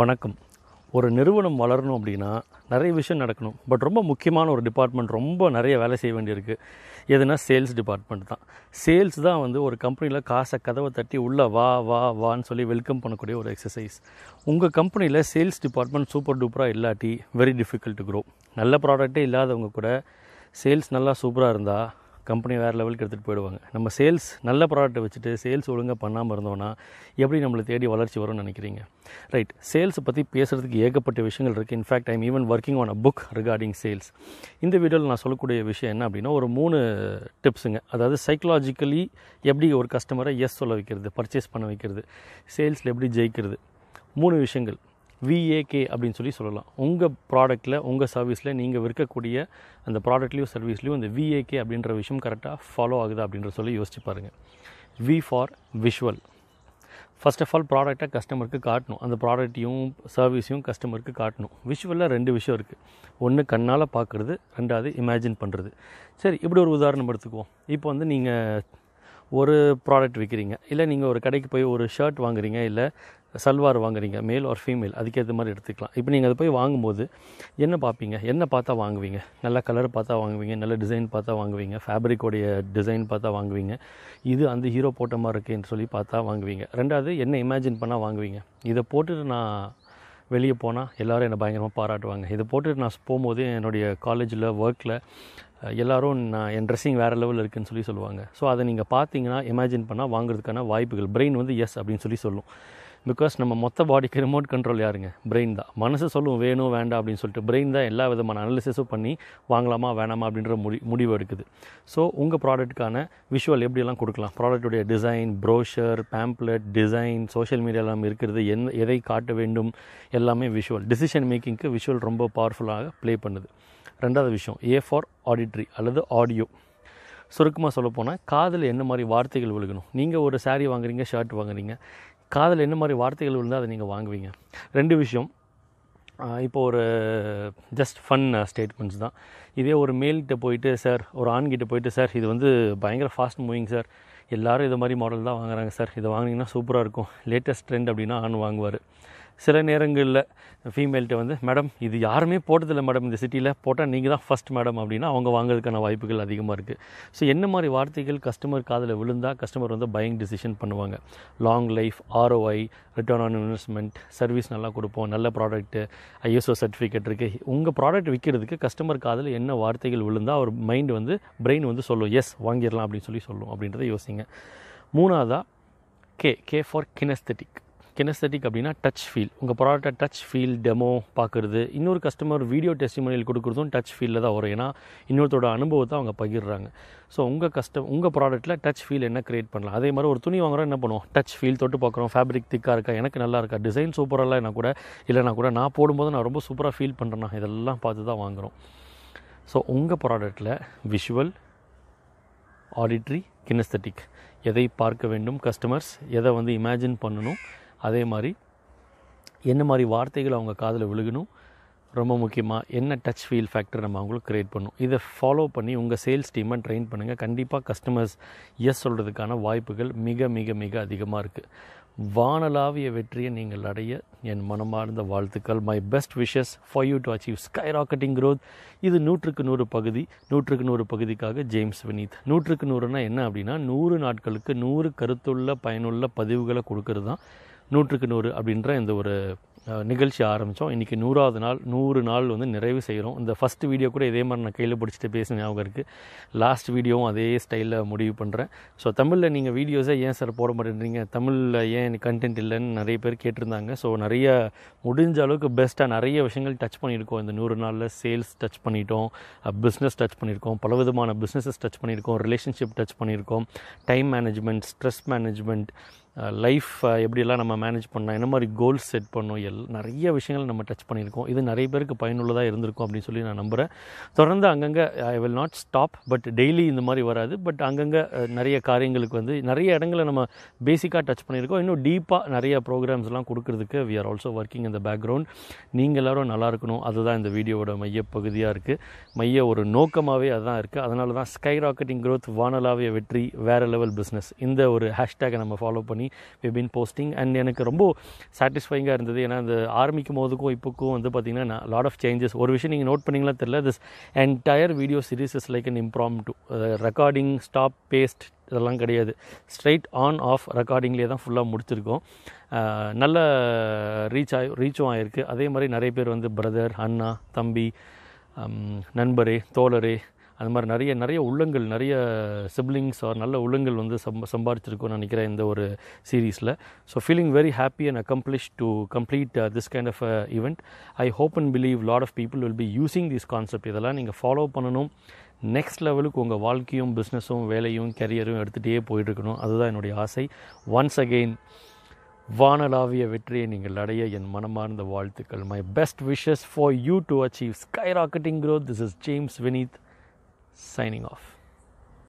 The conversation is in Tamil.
வணக்கம். ஒரு நிறுவனம் வளரணும் அப்படின்னா நிறைய விஷயம் நடக்கணும். பட் ரொம்ப முக்கியமான ஒரு டிபார்ட்மெண்ட் ரொம்ப நிறைய வேலை செய்ய வேண்டியிருக்கு. எதுனா சேல்ஸ் டிபார்ட்மெண்ட் தான். சேல்ஸ் தான் வந்து ஒரு கம்பெனியில் காசை கதவை தட்டி உள்ளே வா வா வான்னு சொல்லி வெல்கம் பண்ணக்கூடிய ஒரு எக்ஸசைஸ் உங்கள் கம்பெனியில் சேல்ஸ் டிபார்ட்மெண்ட் சூப்பர் டூப்பராக இல்லாட்டி வெரி டிஃபிகல்ட் க்ரோ நல்ல ப்ராடக்டே இல்லாதவங்க கூட சேல்ஸ் நல்லா சூப்பராக இருந்தால் கம்பெனி வேறு லெவலுக்கு எடுத்துகிட்டு போயிடுவாங்க. நம்ம சேல்ஸ் நல்ல ப்ராடக்ட்டை வச்சுட்டு சேல்ஸ் ஒழுங்காக பண்ணாமல் இருந்தோன்னா எப்படி நம்மளை தேடி வளர்ச்சி வரும்னு நினைக்கிறீங்க? ரைட் சேல்ஸை பற்றி பேசுகிறதுக்கு ஏகப்பட்ட விஷயங்கள் இருக்குது in fact I'm even working on a book regarding sales இந்த வீடியோவில் நான் சொல்லக்கூடிய விஷயம் என்ன அப்படின்னா ஒரு மூணு டிப்ஸுங்க அதாவது சைக்கலாஜிக்கலி எப்படி ஒரு கஸ்டமரை எஸ் சொல்ல வைக்கிறது பர்ச்சேஸ் பண்ண வைக்கிறது சேல்ஸில் எப்படி ஜெயிக்கிறது. மூணு விஷயங்கள். விஏகே அப்படின்னு சொல்லி சொல்லலாம். உங்கள் ப்ராடக்ட்டில் உங்கள் சர்வீஸில் நீங்கள் விற்கக்கூடிய அந்த ப்ராடக்ட்லேயும் சர்வீஸ்லேயும் இந்த விஏகே அப்படின்ற விஷயம் கரெக்டாக ஃபாலோ ஆகுது அப்படின்ற சொல்லி யோசிச்சு பாருங்கள் V for visual first of all ப்ராடக்டை கஸ்டமருக்கு காட்டணும். அந்த ப்ராடக்ட்டையும் சர்வீஸையும் கஸ்டமருக்கு காட்டணும். விஷுவலில் ரெண்டு விஷயம் இருக்குது ஒன்று கண்ணால் பார்க்குறது ரெண்டாவது இமேஜின் பண்ணுறது சரி இப்படி ஒரு உதாரணம் எடுத்துக்குவோம். இப்போ வந்து நீங்கள் ஒரு ப்ராடக்ட் விற்கிறீங்க இல்லை நீங்கள் ஒரு கடைக்கு போய் ஒரு ஷர்ட் வாங்குறீங்க இல்லை சல்வார் வாங்குறீங்க மேல் ஒரு ஃபீமேல் அதுக்கேற்ற மாதிரி எடுத்துக்கலாம். இப்போ நீங்கள் அதை போய் வாங்கும்போது என்ன பார்ப்பீங்க? என்ன பார்த்தா வாங்குவீங்க? நல்ல கலர் பார்த்தா வாங்குவீங்க நல்ல டிசைன் பார்த்தா வாங்குவீங்க ஃபேப்ரிக்கோடைய டிசைன் பார்த்தா வாங்குவீங்க இது அந்த ஹீரோ போட்ட மாதிரி இருக்குதுன்னு சொல்லி பார்த்தா வாங்குவீங்க. ரெண்டாவது என்ன இமேஜின் பண்ணால் வாங்குவீங்க? இதை போட்டுட்டு நான் வெளியே போனால் எல்லோரும் என்னை பயங்கரமாக பாராட்டுவாங்க. இதை போட்டுட்டு நான் போகும்போது என்னுடைய காலேஜில் ஒர்க்கில் எல்லோரும் நான் என் ட்ரெஸ்ஸிங் வேறு லெவலில் இருக்குதுன்னு சொல்லி சொல்லுவாங்க. ஸோ அதை நீங்கள் பார்த்தீங்கன்னா இமேஜின் பண்ணால் வாங்குறதுக்கான வாய்ப்புகள். பிரெயின் வந்து எஸ் அப்படின்னு சொல்லி சொல்லும். பிகாஸ் நம்ம மொத்த பாடிக்கு ரிமோட் கண்ட்ரோல் யாருங்க? பிரெயின் தான். மனசு சொல்லும் வேணும் வேண்டாம் அப்படின்னு சொல்லிட்டு பிரெயின் தான் எல்லா விதமான அனாலிசிஸும் பண்ணி வாங்கலாமா வேணாமா? அப்படின்ற முடி முடிவு எடுக்குது. ஸோ உங்கள் ப்ராடக்ட்டுக்கான விஷுவல் எப்படியெல்லாம் கொடுக்கலாம்? ப்ராடக்ட்டுடைய design brochure pamphlet design social மீடியாலாம் இருக்கிறது என் எதை காட்ட வேண்டும்? எல்லாமே விஷுவல் டிசிஷன் மேக்கிங்க்கு விஷுவல் ரொம்ப பவர்ஃபுல்லாக ப்ளே பண்ணுது. ரெண்டாவது விஷயம் ஏ ஃபார் ஆடிட்ரி அல்லது ஆடியோ சுருக்கமாக சொல்லப்போனால் காதில் என்ன மாதிரி வார்த்தைகள் விழுகணும்? நீங்கள் ஒரு சாரீ வாங்குறீங்க ஷர்ட் வாங்குறீங்க. காதில் என்ன மாதிரி வார்த்தைகள் விழுந்தால் அதை நீங்கள் வாங்குவீங்க? ரெண்டு விஷயம். இப்போ ஒரு ஜஸ்ட் ஃபன் ஸ்டேட்மெண்ட்ஸ் தான். இதே ஒரு மேல்கிட்ட போயிட்டு சார் ஒரு ஆண்கிட்ட போயிட்டு சார் இது வந்து பயங்கர ஃபாஸ்ட் மூவிங் சார் எல்லோரும் இது மாதிரி மாடல் தான் வாங்குறாங்க சார் இதை வாங்கினீங்கன்னா சூப்பராக இருக்கும். லேட்டஸ்ட் ட்ரெண்ட் அப்படின்னா ஆண் வாங்குவார். சில நேரங்களில் ஃபீமேல்கிட்ட வந்து மேடம் இது யாருமே போட்டதில்லை மேடம். இந்த சிட்டியில் போட்டால் நீங்கள் தான் ஃபஸ்ட் மேடம் அப்படின்னா அவங்க வாங்குறதுக்கான வாய்ப்புகள் அதிகமாக இருக்குது ஸோ என்ன மாதிரி வார்த்தைகள் கஸ்டமர் காதில் விழுந்தால் கஸ்டமர் வந்து பையிங் டிசிஷன் பண்ணுவாங்க. Long life ROI return on investment service நல்லா கொடுப்போம் நல்ல ப்ராடக்ட்டு ஐஎஸ்ஓ சர்டிஃபிகேட் இருக்குது உங்கள் ப்ராடக்ட் விற்கிறதுக்கு கஸ்டமர் காதில் என்ன வார்த்தைகள் விழுந்தால் அவர் மைண்ட் வந்து பிரெயின் வந்து சொல்லும் எஸ் வாங்கிடலாம் அப்படின்னு சொல்லி சொல்லும் அப்படின்றத யோசிங்க. மூணாவதாக K K for kinesthetic kinesthetic அப்படின்னா டச் ஃபீல் உங்கள் ப்ராடக்டை டச் ஃபீல் டெமோ பார்க்குறது இன்னொரு கஸ்டமர் வீடியோ டெஸ்டிமோனியல் கொடுக்குறதும் டச் ஃபீலில் தான் வரும். ஏன்னா இன்னொருத்தோட அனுபவத்தை அவங்க பகிர்றாங்க. ஸோ உங்கள் கஸ்டம் உங்கள் ப்ராடக்ட்டில் டச் ஃபீல் என்ன க்ரியேட் பண்ணலாம்? அதே மாதிரி ஒரு துணி வாங்குறோம் என்ன பண்ணுவோம்? டச் ஃபீல் தொட்டு பார்க்குறோம். ஃபேப்ரிக் திக்காக இருக்கா? எனக்கு நல்லா இருக்கா? டிசைன் சூப்பராக என்ன கூட இல்லைனா கூட நான் போடும்போது நான் ரொம்ப சூப்பராக ஃபீல் பண்ணுறேன்னா இதெல்லாம் பார்த்து தான் வாங்குகிறோம் ஸோ உங்கள் ப்ராடக்ட்டில் விஷுவல் ஆடிட்ரி கினஸ்தட்டிக் எதை பார்க்க வேண்டும் கஸ்டமர்ஸ் எதை வந்து இமேஜின் பண்ணணும்? அதே மாதிரி என்ன மாதிரி வார்த்தைகள் அவங்க காதில் விழுகணும்? ரொம்ப முக்கியமாக என்ன டச் ஃபீல் ஃபேக்டர் நம்ம அவங்களுக்கு க்ரியேட் பண்ணும் இதை ஃபாலோ பண்ணி உங்கள் சேல்ஸ் டீமை ட்ரெயின் பண்ணுங்கள் கண்டிப்பாக கஸ்டமர்ஸ் எஸ் சொல்கிறதுக்கான வாய்ப்புகள் மிக மிக மிக அதிகமாக இருக்குது வானலாவிய வெற்றியை நீங்கள் அடைய என் மனமார்ந்த வாழ்த்துக்கள். My best wishes for you to achieve skyrocketing growth இது நூற்றுக்கு நூறு பகுதி. நூற்றுக்கு நூறு பகுதிக்காக ஜேம்ஸ் வினீத். நூற்றுக்கு நூறுனா என்ன அப்படின்னா நூறு நாட்களுக்கு நூறு கருத்துள்ள பயனுள்ள பதிவுகளை கொடுக்கறது தான் நூற்றுக்கு நூறு அப்படின்ற இந்த ஒரு நிகழ்ச்சி ஆரம்பித்தோம் இன்றைக்கி நூறாவது நாள் நூறு நாள் வந்து நிறைவு செய்கிறோம் இந்த ஃபஸ்ட் வீடியோ கூட இதே மாதிரி நான் கையில் பிடிச்சிட்டு பேசின ஞாபகம் இருக்குது லாஸ்ட் வீடியோவும் அதே ஸ்டைலில் முடிவு பண்ணுறேன் ஸோ தமிழில் நீங்கள் வீடியோஸை ஏன் சார் போட மாட்டேன்றீங்க? தமிழில் ஏன் எனக்கு கண்டென்ட் இல்லைன்னு நிறைய பேர் கேட்டிருந்தாங்க. ஸோ நிறைய முடிஞ்ச அளவுக்கு பெஸ்ட்டாக நிறைய விஷயங்கள் டச் பண்ணியிருக்கோம். இந்த நூறு நாளில் சேல்ஸ் டச் பண்ணிட்டோம். பிஸ்னஸ் டச் பண்ணியிருக்கோம். பல விதமான பிஸ்னஸஸ் டச் பண்ணியிருக்கோம். ரிலேஷன்ஷிப் டச் பண்ணியிருக்கோம். Time management stress management life எப்படியெல்லாம் நம்ம மேனேஜ் பண்ணோம் என்ன மாதிரி கோல்ஸ் செட் பண்ணோம் எல் நிறைய விஷயங்கள் நம்ம டச் பண்ணியிருக்கோம். இது நிறைய பேருக்கு பயனுள்ளதாக இருந்திருக்கும் அப்படின்னு சொல்லி நான் நம்புகிறேன் தொடர்ந்து அங்கங்கே I will not stop but daily இந்த மாதிரி வராது. பட் அங்கங்கே நிறைய காரியங்களுக்கு வந்து நிறைய இடங்களை நம்ம பேசிக்காக டச் பண்ணியிருக்கோம். இன்னும் டீப்பாக நிறைய ப்ரோக்ராம்ஸ்லாம் கொடுக்கறதுக்கு வி ஆர் ஆல்சோ ஒர்க்கிங் இந்த பேக்ரவுண்ட் நீங்கள் எல்லோரும் நல்லா இருக்கணும். அதுதான் இந்த வீடியோவோட மைய பகுதியாக இருக்குது மைய ஒரு நோக்கமாகவே அதுதான் இருக்குது அதனால தான் ஸ்கை ராக்கெட்டிங் க்ரோத் வானலாவிய வெற்றி வேறு லெவல் பிஸ்னஸ் இந்த ஒரு ஹேஷ்டேக்கை நம்ம ஃபாலோ பண்ணி பண்ணி வி பின் போஸ்டிங் அண்ட் எனக்கு ரொம்ப சாட்டிஸ்ஃபைங்காக இருந்தது. ஏன்னா அந்த ஆரம்பிக்கும் போதுக்கும் இப்போக்கும் வந்து பார்த்திங்கன்னா லாட் ஆஃப் சேஞ்சஸ் ஒரு விஷயம் நீங்கள் நோட் பண்ணிங்களா தெரில this entire video series is like an impromptu recording stop paste இதெல்லாம் கிடையாது. ஸ்ட்ரைட் ஆன் ஆஃப் ரெக்கார்டிங்லேயே தான் ஃபுல்லாக முடிச்சிருக்கோம். நல்ல ரீச் ஆகி ரீச்சும் ஆகிருக்கு அதே மாதிரி நிறைய பேர் வந்து பிரதர் அண்ணா தம்பி நண்பரே தோழரே அந்த மாதிரி நிறைய நிறைய உள்ளங்கள் நிறைய சிப்ளிங்ஸ் ஆர் நல்ல உள்ளங்கள் வந்து சம்ப சம்பாரிச்சிருக்கோம்னு நினைக்கிறேன் இந்த ஒரு சீரீஸில் so feeling very happy and accomplish to complete this kind of event I hope and believe lot of people will be using this concept இதெல்லாம் நீங்கள் ஃபாலோ பண்ணணும். நெக்ஸ்ட் லெவலுக்கு உங்கள் வாழ்க்கையும் பிஸ்னஸும் வேலையும் கரியரும் எடுத்துகிட்டே போயிட்டுருக்கணும். அதுதான் என்னுடைய ஆசை. ஒன்ஸ் அகெயின் வானலாவிய வெற்றியை நீங்கள் அடைய என் மனமார்ந்த வாழ்த்துக்கள். My best wishes for you to achieve sky rocketing growth this is James Vineeth signing off